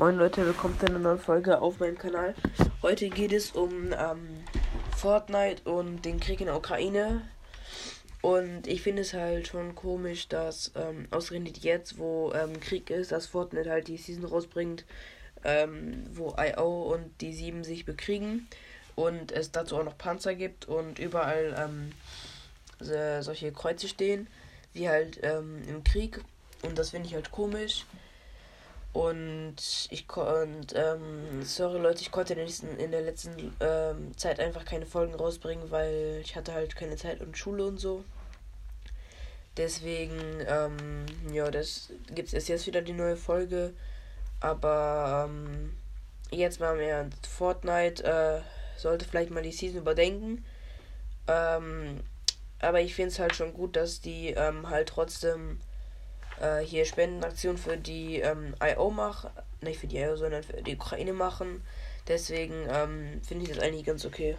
Moin Leute, willkommen zu einer neuen Folge auf meinem Kanal. Heute geht es um ähm, Fortnite und den Krieg in der Ukraine. Und ich finde es halt schon komisch, dass ähm, ausgerechnet jetzt, wo ähm, Krieg ist, dass Fortnite halt die Season rausbringt, ähm, wo IO und die sieben sich bekriegen und es dazu auch noch Panzer gibt und überall ähm, so, solche Kreuze stehen, wie halt ähm, im Krieg. Und das finde ich halt komisch. Und ich und ähm, sorry Leute, ich konnte in der, nächsten, in der letzten ähm, Zeit einfach keine Folgen rausbringen, weil ich hatte halt keine Zeit und Schule und so. Deswegen, ähm, ja, das gibt es jetzt wieder die neue Folge. Aber ähm, jetzt mal mehr Fortnite äh, sollte vielleicht mal die Season überdenken. Ähm, aber ich finde es halt schon gut, dass die ähm, halt trotzdem äh, hier Spendenaktion für die ähm, IO machen. Nicht für die IO, sondern für die Ukraine machen. Deswegen ähm, finde ich das eigentlich ganz okay.